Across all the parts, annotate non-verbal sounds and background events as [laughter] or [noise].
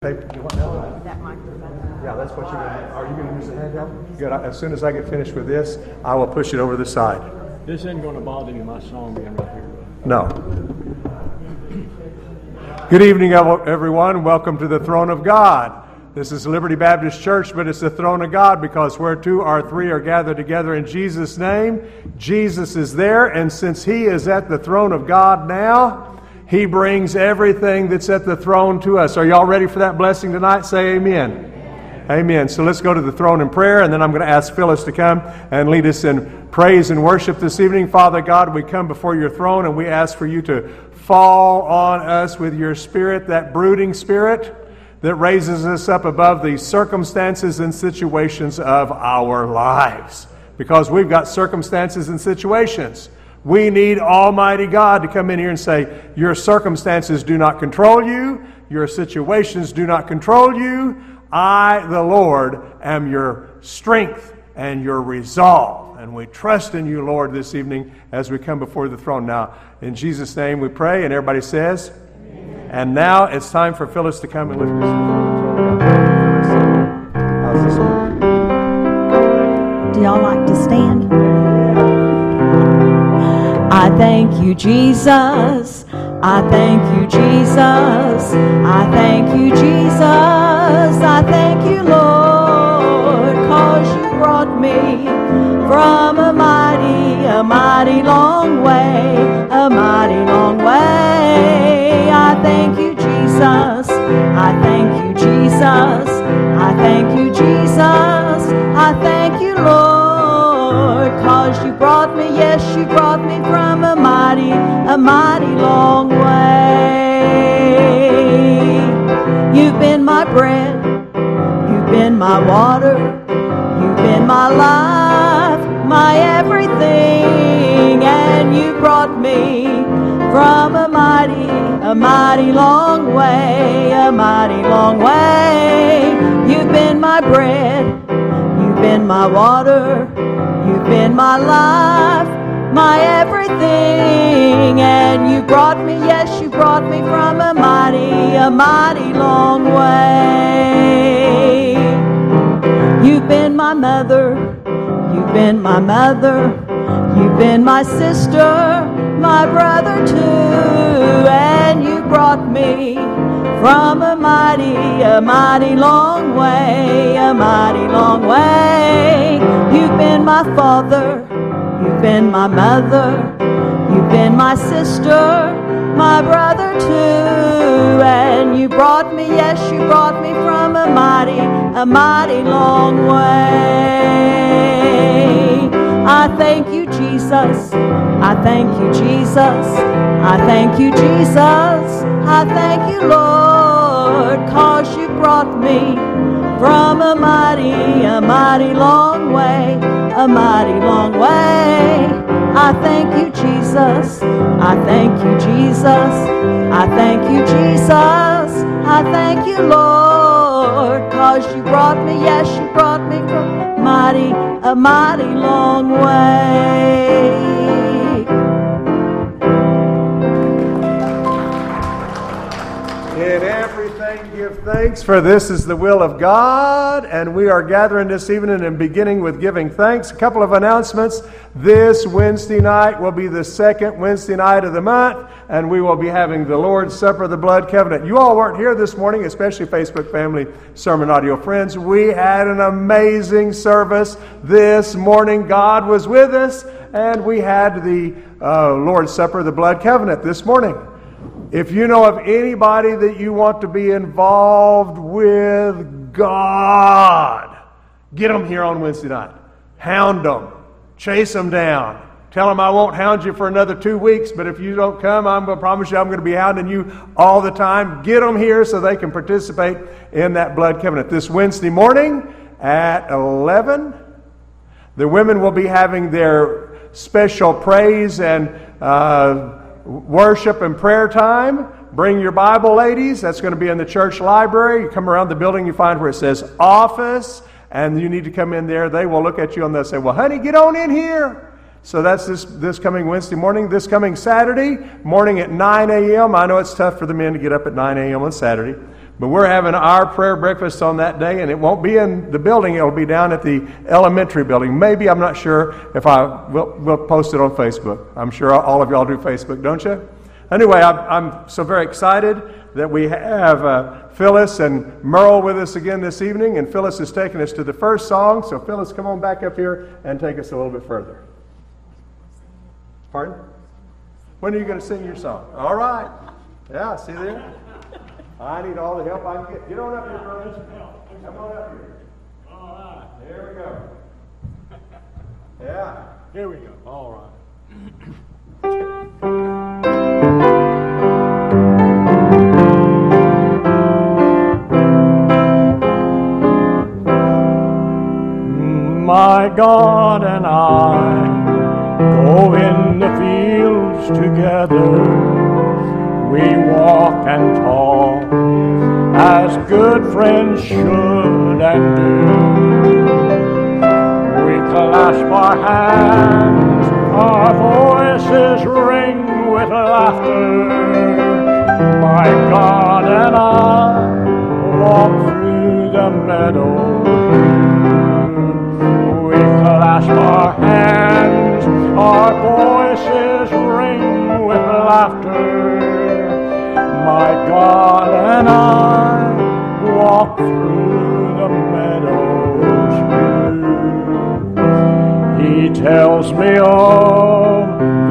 Paper, you want that? That microphone. Yeah, that's what you're going to, are you going to use the handheld? Good, I- as soon as I get finished with this, I will push it over the side. This isn't going to bother you, my song being right here. No. Good evening, everyone. Welcome to the throne of God. This is Liberty Baptist Church, but it's the throne of God because where two or three are gathered together in Jesus' name, Jesus is there. And since He is at the throne of God now, He brings everything that's at the throne to us. Are y'all ready for that blessing tonight? Say amen. Amen. So let's go to the throne in prayer, and then I'm going to ask Phyllis to come and lead us in praise and worship this evening. Father God, we come before your throne and we ask for you to fall on us with your spirit, that brooding spirit that raises us up above the circumstances and situations of our lives. Because we've got circumstances and situations. We need Almighty God to come in here and say, Your circumstances do not control you, your situations do not control you. I, the Lord, am your strength and your resolve. And we trust in you, Lord, this evening as we come before the throne. Now, in Jesus' name we pray, and everybody says, and now it's time for Phyllis to come and lift? Do y'all like to stand? I thank you, Jesus. I thank you, Jesus. I thank you, Jesus. I thank you, Lord, cause you brought me from a mighty, a mighty long way, a mighty long way. I thank you, Jesus. I thank you, Jesus. I thank you, Jesus. I thank you, Lord, cause you brought me, yes, you brought me from a mighty, a mighty long way. You've been my bread, you've been my water, you've been my life, my everything, and you brought me from a mighty, a mighty long way, a mighty long way. You've been my bread, you've been my water, you've been my life, my everything, and you brought me, yes, you brought me from a mighty, a mighty long way. You've been my mother, you've been my mother, you've been my sister, my brother too, and you brought me from a mighty, a mighty long way, a mighty long way. You've been my father, you've been my mother, you've been my sister, my brother too, and you brought me, yes, you brought me from a mighty, a mighty long way. I thank you, Jesus. I thank you, Jesus. I thank you, Jesus. I thank you, Lord, cause you brought me from a mighty, a mighty long way, a mighty long way. I thank you, Jesus. I thank you, Jesus. I thank you, Jesus. I thank you, Lord, cause you brought me, yes, you brought me from mighty, a mighty long way. Thanks, for this is the will of God. And we are gathering this evening and beginning with giving thanks. A couple of announcements. This Wednesday night will be the second Wednesday night of the month, and we will be having the Lord's Supper of the Blood Covenant. You all weren't here this morning, especially Facebook family sermon audio friends. We had an amazing service this morning. God was with us, and we had the uh, Lord's Supper of the Blood Covenant this morning. If you know of anybody that you want to be involved with God, get them here on Wednesday night. Hound them. Chase them down. Tell them I won't hound you for another two weeks, but if you don't come, I'm going to promise you I'm going to be hounding you all the time. Get them here so they can participate in that blood covenant. This Wednesday morning at 11, the women will be having their special praise and uh, worship and prayer time. Bring your Bible, ladies. That's going to be in the church library. You come around the building, you find where it says office, and you need to come in there. They will look at you and they'll say, Well, honey, get on in here. So that's this, this coming Wednesday morning. This coming Saturday morning at 9 a.m. I know it's tough for the men to get up at 9 a.m. on Saturday. But we're having our prayer breakfast on that day, and it won't be in the building. It'll be down at the elementary building. Maybe, I'm not sure if I will we'll post it on Facebook. I'm sure all of y'all do Facebook, don't you? Anyway, I'm, I'm so very excited that we have uh, Phyllis and Merle with us again this evening, and Phyllis is taking us to the first song. So, Phyllis, come on back up here and take us a little bit further. Pardon? When are you going to sing your song? All right. Yeah, see there? I need all the help I can get. Get on up here, brothers. Come on up here. All right. There we go. [laughs] Yeah. Here we go. All right. My God and I go in the fields together we walk and talk as good friends should and do. We clasp our hands, our voices ring with laughter. My God and I walk through the meadow. We clasp our hands, our voices ring with laughter my God and I walk through the meadows. He tells me of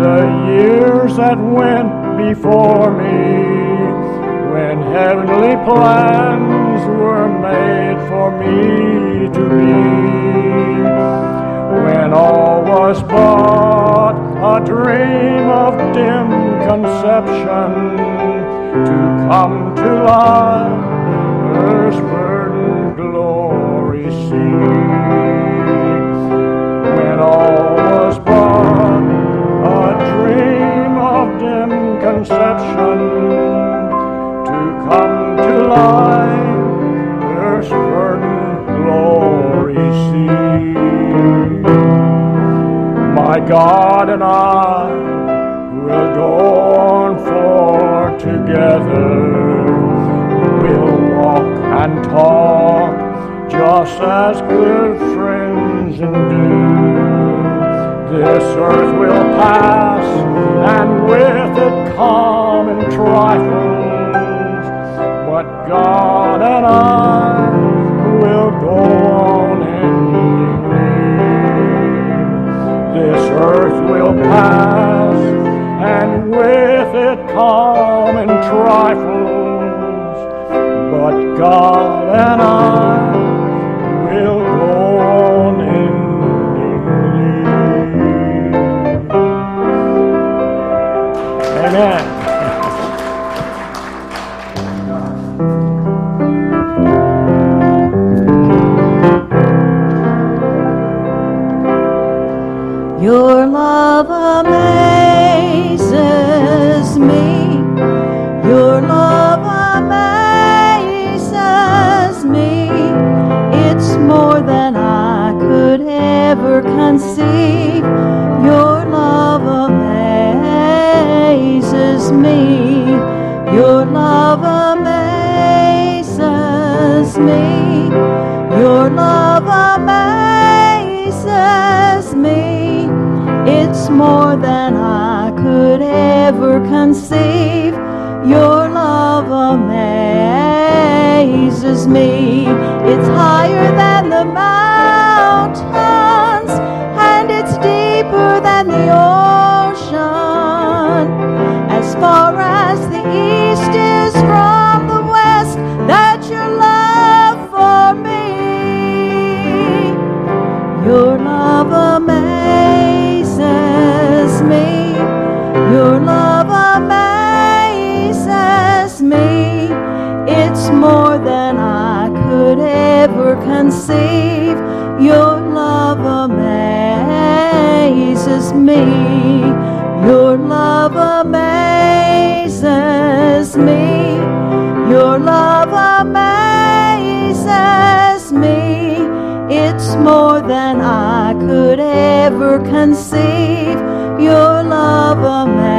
the years that went before me when heavenly plans were made for me to be. When all was but a dream of dim conception to come to life, earth's burden glory. When all was a dream of dim conception, to come to life, burden glory. My God and I will go together. We'll walk and talk just as good friends do. This earth will pass, and with it common trifles. But God and I will go on endingly. This earth will pass, it common trifles, but God and I will go It's more than I could ever conceive. Your love amazes me. It's higher than the mountains, and it's deeper than the ocean. Me. Your love amazes me. Your love amazes me. It's more than I could ever conceive. Your love amazes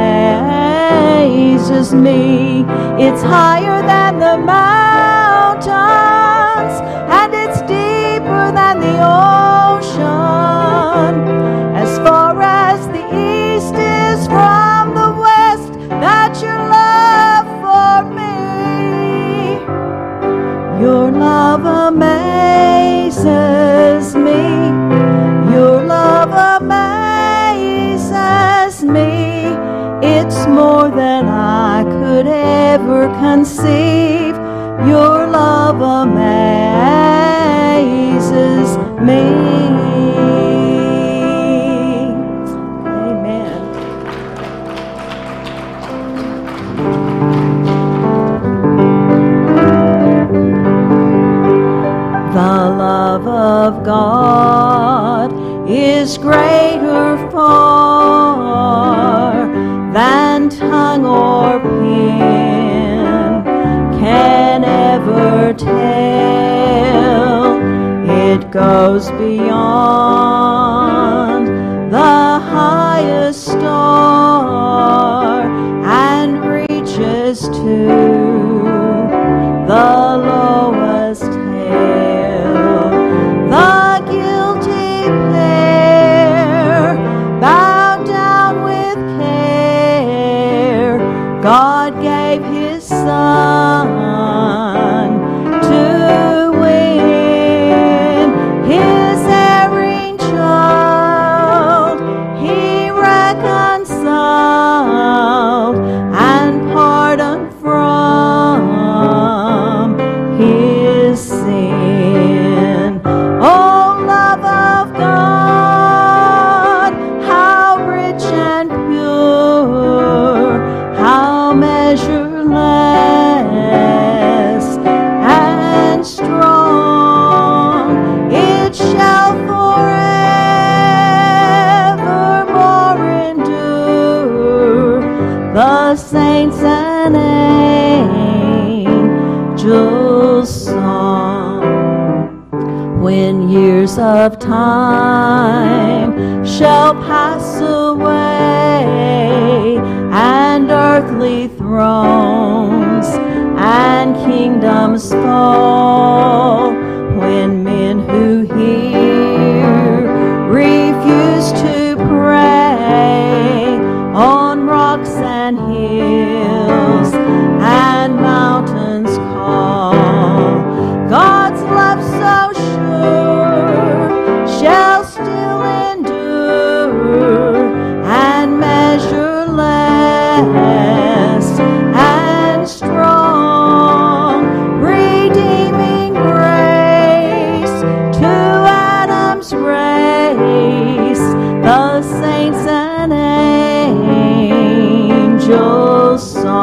me. It's higher than the conceive. Your love amazes me. time. your song.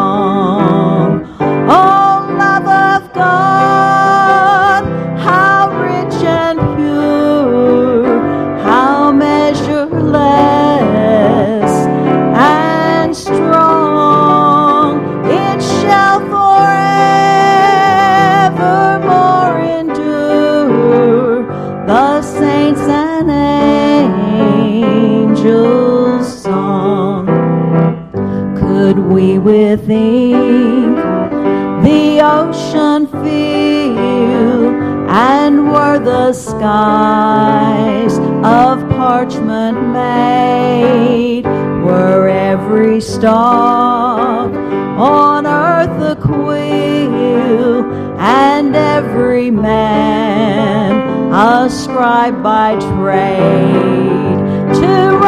dog, on earth a quill, and every man a scribe by trade to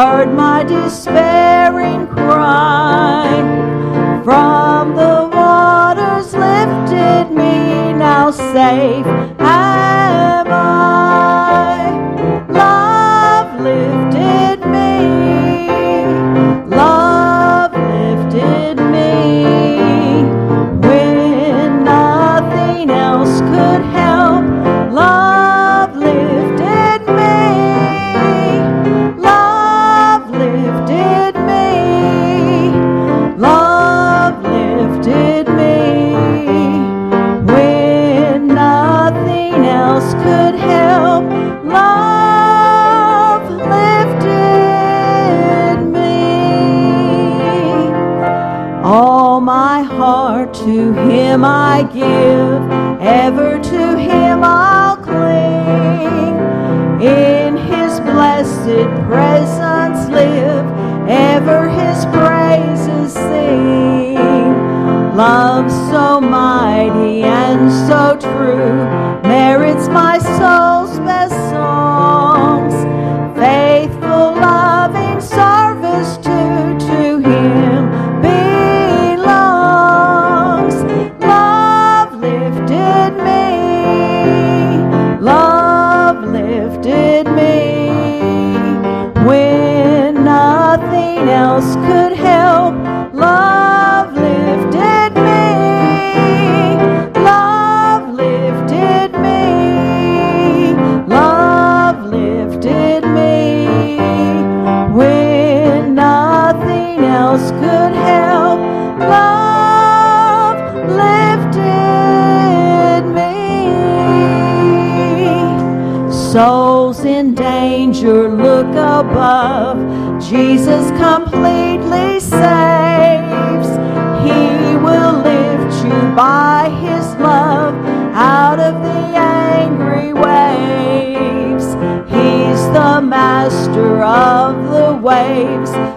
heard my despairing cry. From the waters lifted me now safe of the waves.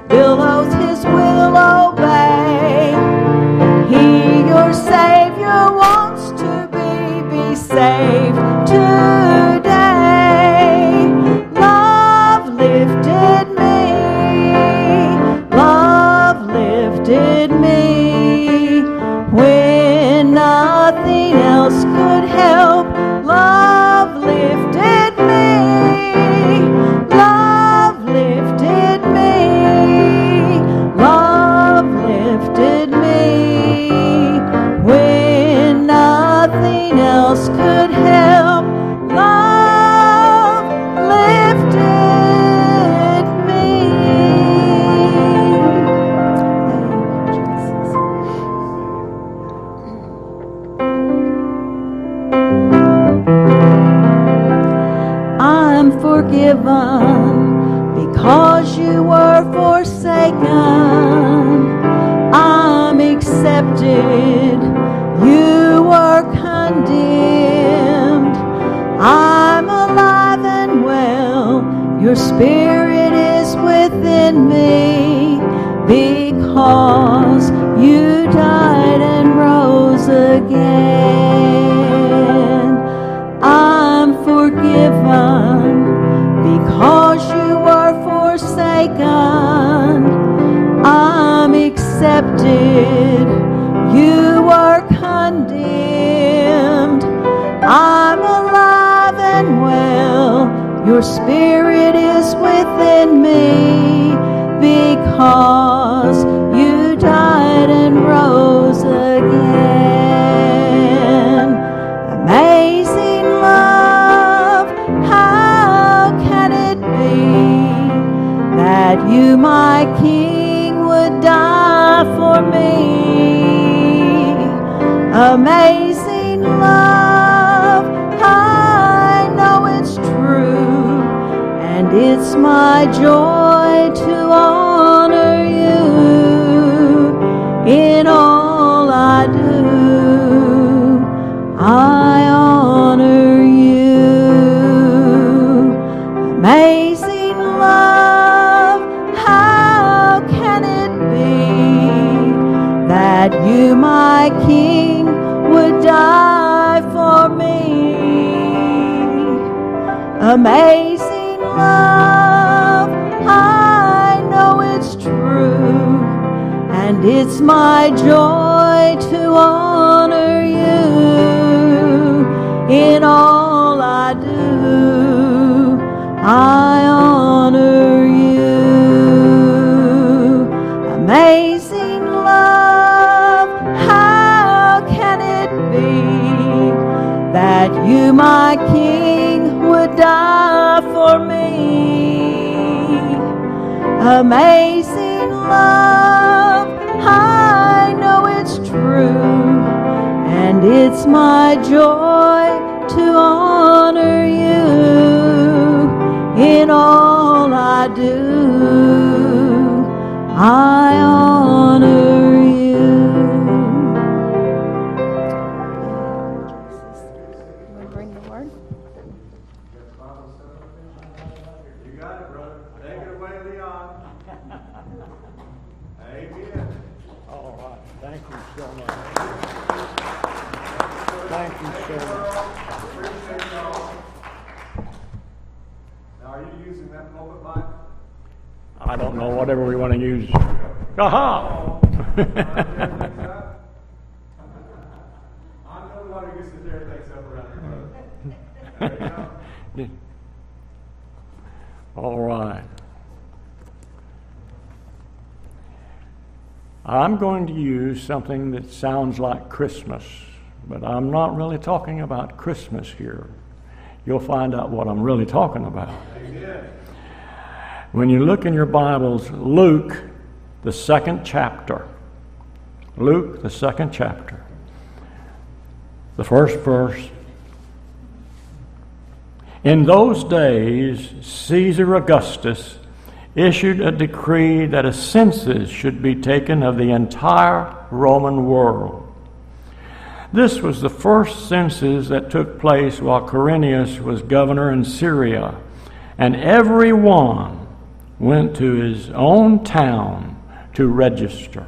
Your spirit is within me because you died and rose again. I'm forgiven because you are forsaken. I'm accepted. You are condemned. Your spirit is within me because you died and rose again. Amazing love, how can it be that you, my King, would die for me? Amazing love. It's my joy to honor you in all I do. I honor you. Amazing love, how can it be that you, my King, would die for me? Amazing it's my joy to honor you in all I do. I honor you. Amazing love, how can it be that you, my King, would die for me? Amazing it's my joy to honor you in all I do. I [laughs] All right. I'm going to use something that sounds like Christmas, but I'm not really talking about Christmas here. You'll find out what I'm really talking about. When you look in your Bibles, Luke, the second chapter. Luke, the second chapter. The first verse. In those days, Caesar Augustus issued a decree that a census should be taken of the entire Roman world. This was the first census that took place while Quirinius was governor in Syria, and everyone went to his own town to register.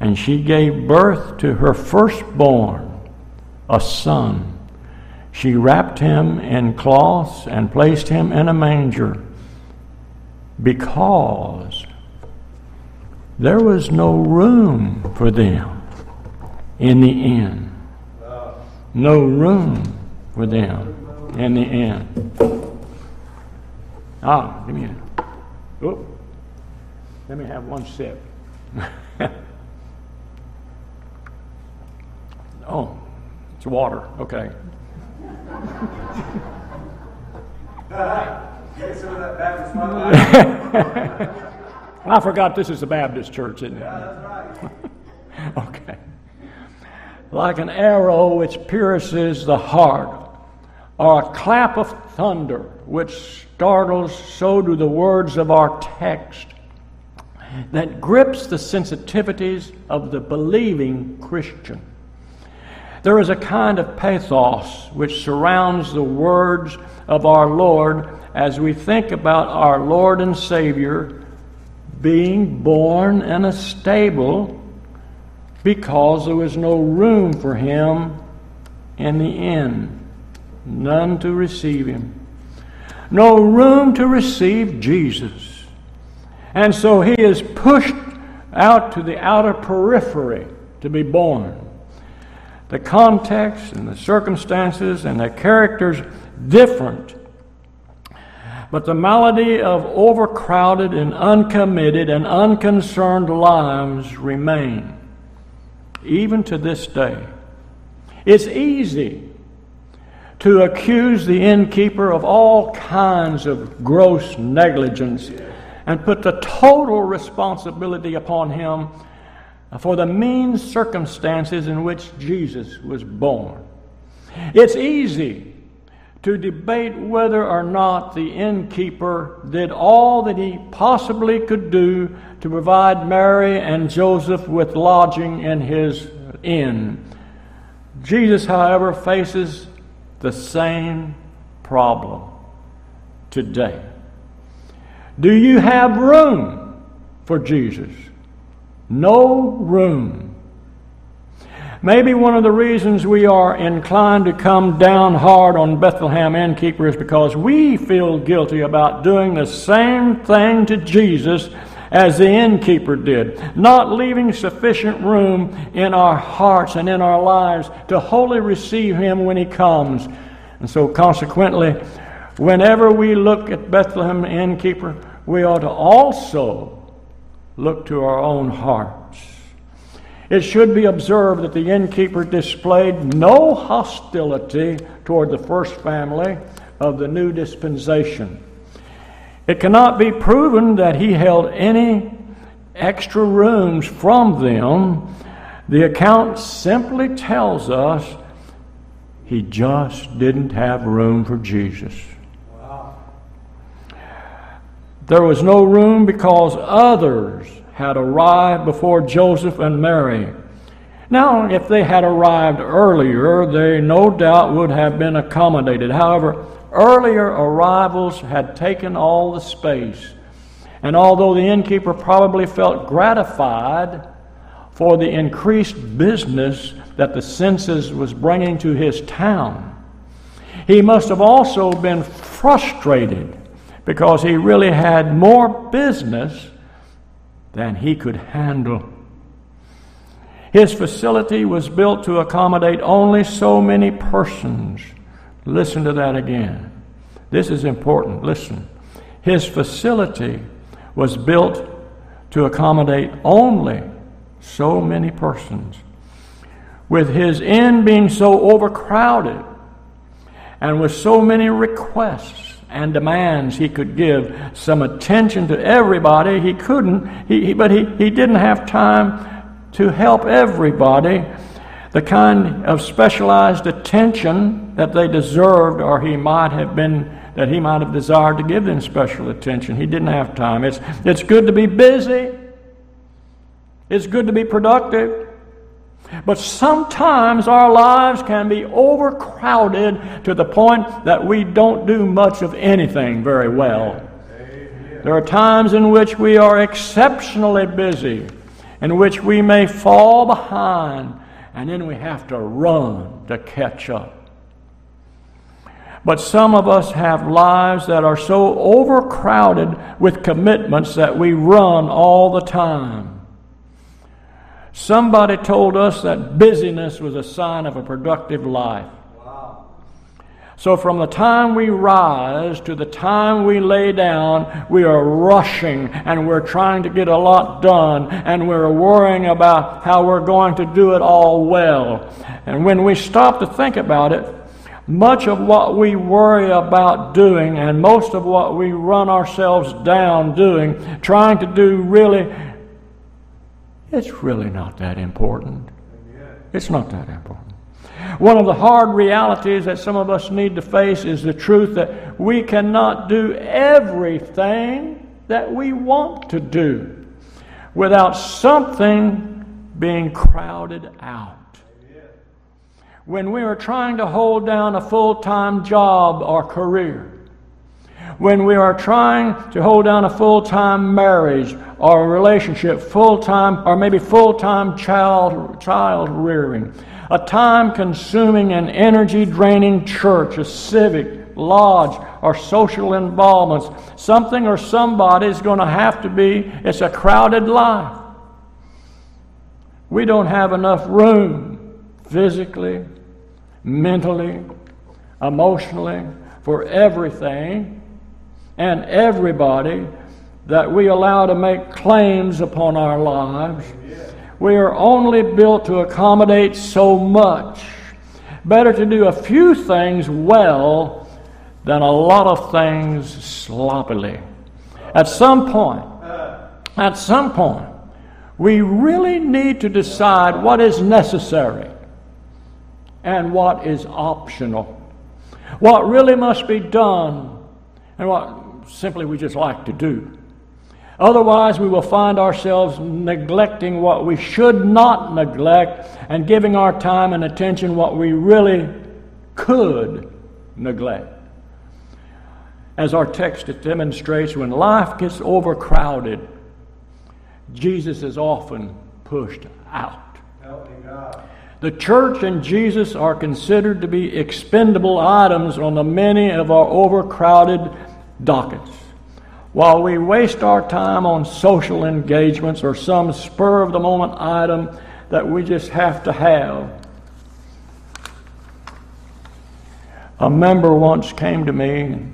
and she gave birth to her firstborn, a son. She wrapped him in cloths and placed him in a manger because there was no room for them in the inn. No room for them in the inn. Ah, give me a. Oh, let me have one sip. [laughs] oh, it's water. Okay. Get some of that Baptist spotlight. [laughs] I forgot this is a Baptist church, isn't it? That's right. [laughs] Okay. Like an arrow which pierces the heart, or a clap of thunder which startles, so do the words of our text that grips the sensitivities of the believing Christian. There is a kind of pathos which surrounds the words of our Lord as we think about our Lord and Savior being born in a stable because there was no room for him in the inn, none to receive him, no room to receive Jesus. And so he is pushed out to the outer periphery to be born. The context and the circumstances and the characters different. But the malady of overcrowded and uncommitted and unconcerned lives remain, even to this day. It's easy to accuse the innkeeper of all kinds of gross negligence and put the total responsibility upon him for the mean circumstances in which Jesus was born. It's easy to debate whether or not the innkeeper did all that he possibly could do to provide Mary and Joseph with lodging in his inn. Jesus, however, faces the same problem today. Do you have room for Jesus? No room. Maybe one of the reasons we are inclined to come down hard on Bethlehem innkeeper is because we feel guilty about doing the same thing to Jesus as the innkeeper did, not leaving sufficient room in our hearts and in our lives to wholly receive him when he comes. And so, consequently, whenever we look at Bethlehem innkeeper, we ought to also look to our own hearts. It should be observed that the innkeeper displayed no hostility toward the first family of the new dispensation. It cannot be proven that he held any extra rooms from them. The account simply tells us he just didn't have room for Jesus. There was no room because others had arrived before Joseph and Mary. Now, if they had arrived earlier, they no doubt would have been accommodated. However, earlier arrivals had taken all the space. And although the innkeeper probably felt gratified for the increased business that the census was bringing to his town, he must have also been frustrated because he really had more business than he could handle. His facility was built to accommodate only so many persons. Listen to that again. This is important. Listen. His facility was built to accommodate only so many persons. With his inn being so overcrowded and with so many requests, and demands he could give some attention to everybody. He couldn't, he, he, but he, he didn't have time to help everybody the kind of specialized attention that they deserved or he might have been that he might have desired to give them special attention. He didn't have time. It's, it's good to be busy. It's good to be productive. But sometimes our lives can be overcrowded to the point that we don't do much of anything very well. There are times in which we are exceptionally busy, in which we may fall behind, and then we have to run to catch up. But some of us have lives that are so overcrowded with commitments that we run all the time. Somebody told us that busyness was a sign of a productive life. So, from the time we rise to the time we lay down, we are rushing and we're trying to get a lot done and we're worrying about how we're going to do it all well. And when we stop to think about it, much of what we worry about doing and most of what we run ourselves down doing, trying to do really it's really not that important. It's not that important. One of the hard realities that some of us need to face is the truth that we cannot do everything that we want to do without something being crowded out. When we are trying to hold down a full time job or career, when we are trying to hold down a full time marriage or a relationship, full time, or maybe full time child, child rearing, a time consuming and energy draining church, a civic, lodge, or social involvements, something or somebody is going to have to be, it's a crowded life. We don't have enough room physically, mentally, emotionally, for everything and everybody that we allow to make claims upon our lives. We are only built to accommodate so much. Better to do a few things well than a lot of things sloppily. At some point, at some point, we really need to decide what is necessary and what is optional. What really must be done and what simply we just like to do. Otherwise, we will find ourselves neglecting what we should not neglect and giving our time and attention what we really could neglect. As our text demonstrates, when life gets overcrowded, Jesus is often pushed out. The church and Jesus are considered to be expendable items on the many of our overcrowded dockets. While we waste our time on social engagements or some spur of the moment item that we just have to have. A member once came to me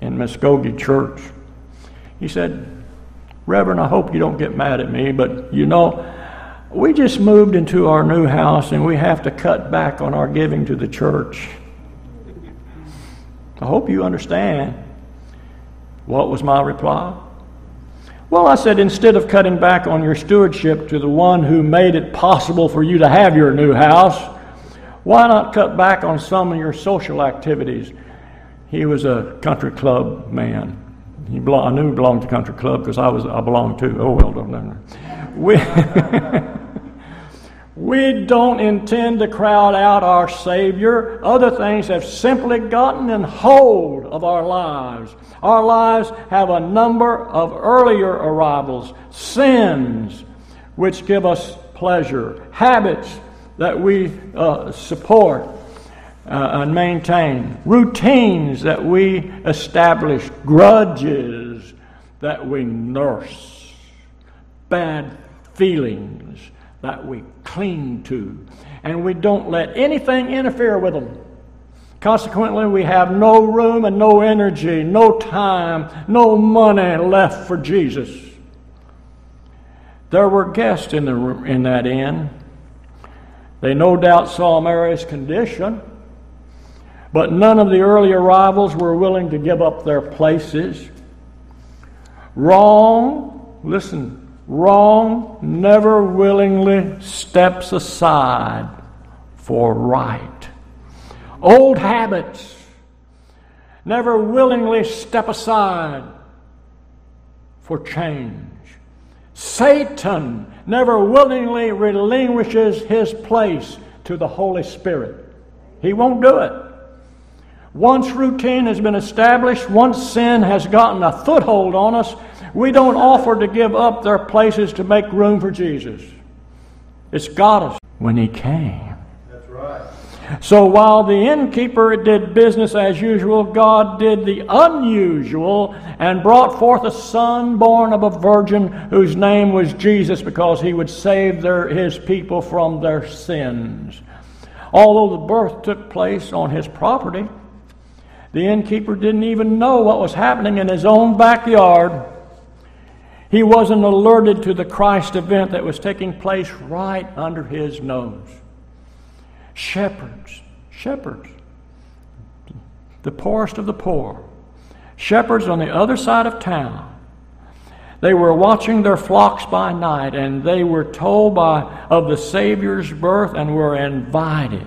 in Muskogee Church. He said, Reverend, I hope you don't get mad at me, but you know, we just moved into our new house and we have to cut back on our giving to the church. I hope you understand. What was my reply? Well, I said, instead of cutting back on your stewardship to the one who made it possible for you to have your new house, why not cut back on some of your social activities? He was a country club man. He belong, I knew he belonged to country club because I was I belonged to. Oh well, don't know. We [laughs] We don't intend to crowd out our Savior. Other things have simply gotten in hold of our lives. Our lives have a number of earlier arrivals, sins which give us pleasure, habits that we uh, support uh, and maintain, routines that we establish, grudges that we nurse, bad feelings that we cling to, and we don't let anything interfere with them. Consequently, we have no room and no energy, no time, no money left for Jesus. There were guests in, the, in that inn. They no doubt saw Mary's condition, but none of the early arrivals were willing to give up their places. Wrong, listen, Wrong never willingly steps aside for right. Old habits never willingly step aside for change. Satan never willingly relinquishes his place to the Holy Spirit. He won't do it. Once routine has been established, once sin has gotten a foothold on us, we don't offer to give up their places to make room for Jesus. It's got us when He came. That's right. So while the innkeeper did business as usual, God did the unusual and brought forth a son born of a virgin whose name was Jesus because he would save their, his people from their sins. Although the birth took place on his property, the innkeeper didn't even know what was happening in his own backyard. He wasn't alerted to the Christ event that was taking place right under his nose. Shepherds, shepherds, the poorest of the poor, shepherds on the other side of town. They were watching their flocks by night, and they were told by, of the Savior's birth and were invited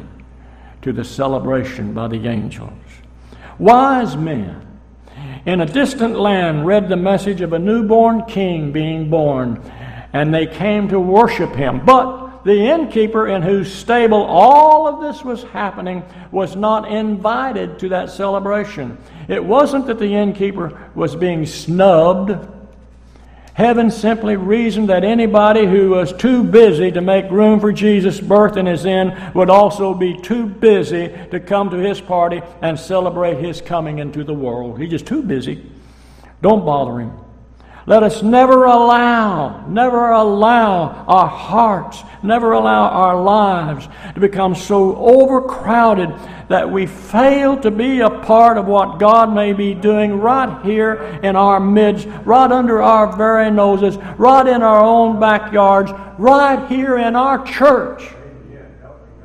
to the celebration by the angels. Wise men in a distant land read the message of a newborn king being born, and they came to worship him. But the innkeeper, in whose stable all of this was happening, was not invited to that celebration. It wasn't that the innkeeper was being snubbed Heaven simply reasoned that anybody who was too busy to make room for Jesus' birth in his inn would also be too busy to come to his party and celebrate his coming into the world. He's just too busy. Don't bother him. Let us never allow, never allow our hearts, never allow our lives to become so overcrowded that we fail to be a part of what God may be doing right here in our midst, right under our very noses, right in our own backyards, right here in our church.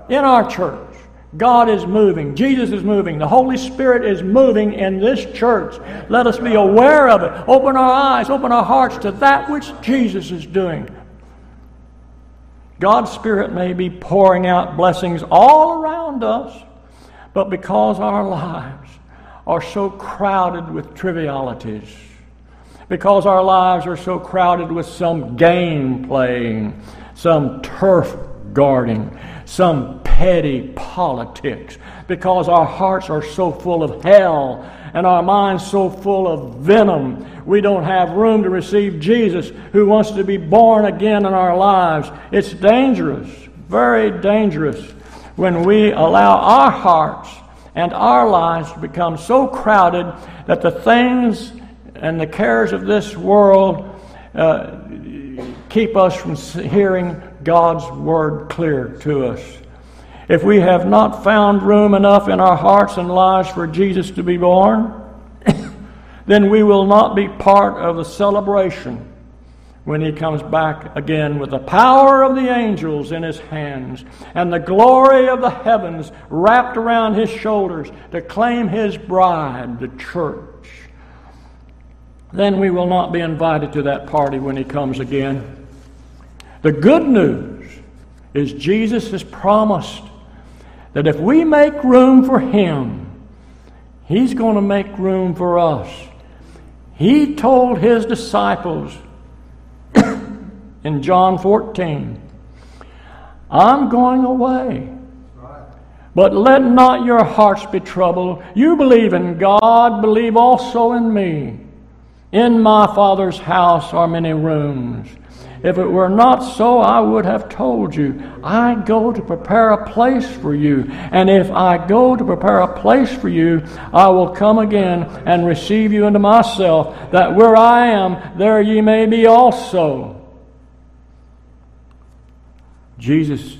In our church. God is moving. Jesus is moving. The Holy Spirit is moving in this church. Let us be aware of it. Open our eyes, open our hearts to that which Jesus is doing. God's Spirit may be pouring out blessings all around us, but because our lives are so crowded with trivialities, because our lives are so crowded with some game playing, some turf guarding, some petty politics because our hearts are so full of hell and our minds so full of venom. We don't have room to receive Jesus who wants to be born again in our lives. It's dangerous, very dangerous, when we allow our hearts and our lives to become so crowded that the things and the cares of this world uh, keep us from hearing God's word clear to us. If we have not found room enough in our hearts and lives for Jesus to be born, [coughs] then we will not be part of the celebration when he comes back again with the power of the angels in his hands and the glory of the heavens wrapped around his shoulders to claim his bride, the church. Then we will not be invited to that party when he comes again. The good news is Jesus has promised that if we make room for Him, He's going to make room for us. He told His disciples [coughs] in John 14, I'm going away. But let not your hearts be troubled. You believe in God, believe also in me. In my Father's house are many rooms. If it were not so, I would have told you. I go to prepare a place for you. And if I go to prepare a place for you, I will come again and receive you into myself, that where I am, there ye may be also. Jesus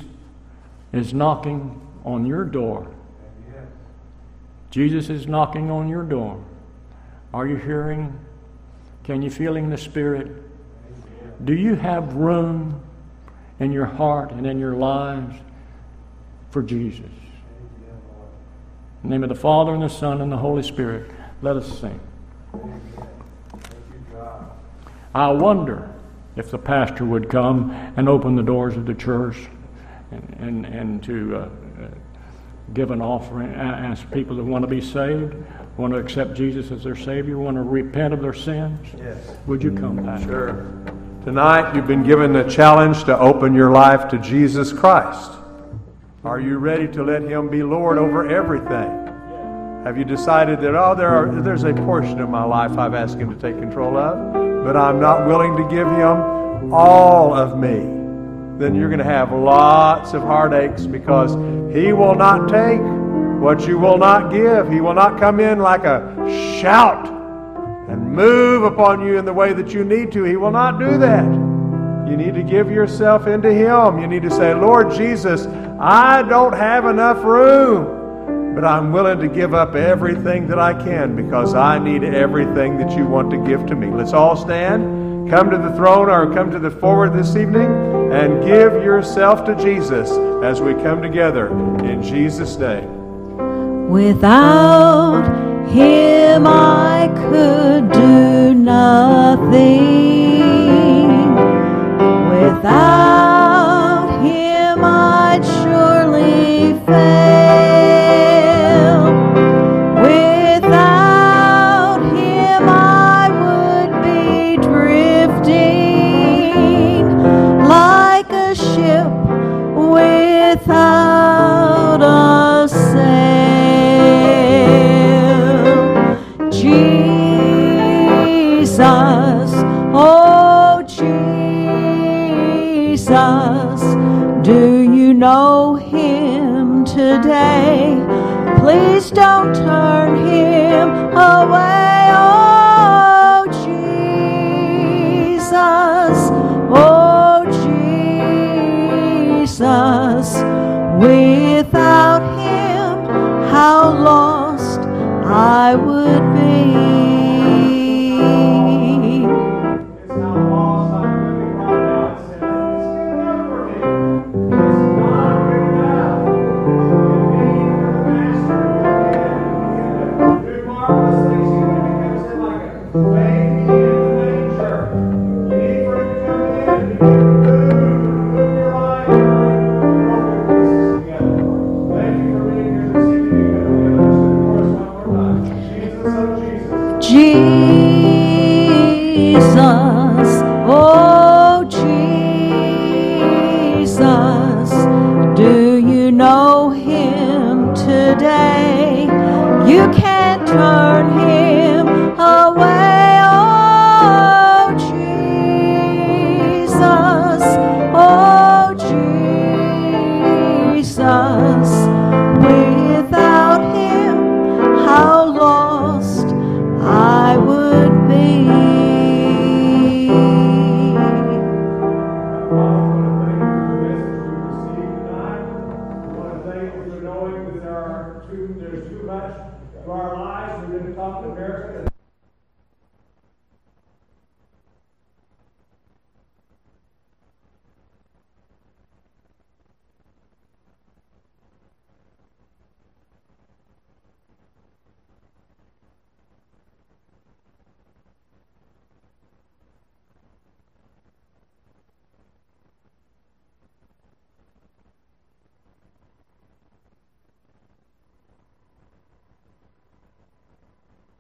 is knocking on your door. Jesus is knocking on your door. Are you hearing? Can you feel in the Spirit? Do you have room in your heart and in your lives for Jesus? In the name of the Father, and the Son, and the Holy Spirit, let us sing. I wonder if the pastor would come and open the doors of the church and, and, and to uh, give an offering, ask people that want to be saved, want to accept Jesus as their Savior, want to repent of their sins. Yes. Would you come, Pastor? Sure. Tonight, you've been given the challenge to open your life to Jesus Christ. Are you ready to let Him be Lord over everything? Have you decided that, oh, there are, there's a portion of my life I've asked Him to take control of, but I'm not willing to give Him all of me? Then you're going to have lots of heartaches because He will not take what you will not give. He will not come in like a shout and move upon you in the way that you need to. He will not do that. You need to give yourself into Him. You need to say, Lord Jesus, I don't have enough room, but I'm willing to give up everything that I can because I need everything that you want to give to me. Let's all stand, come to the throne or come to the forward this evening, and give yourself to Jesus as we come together in Jesus' name. Without him I could do nothing. Without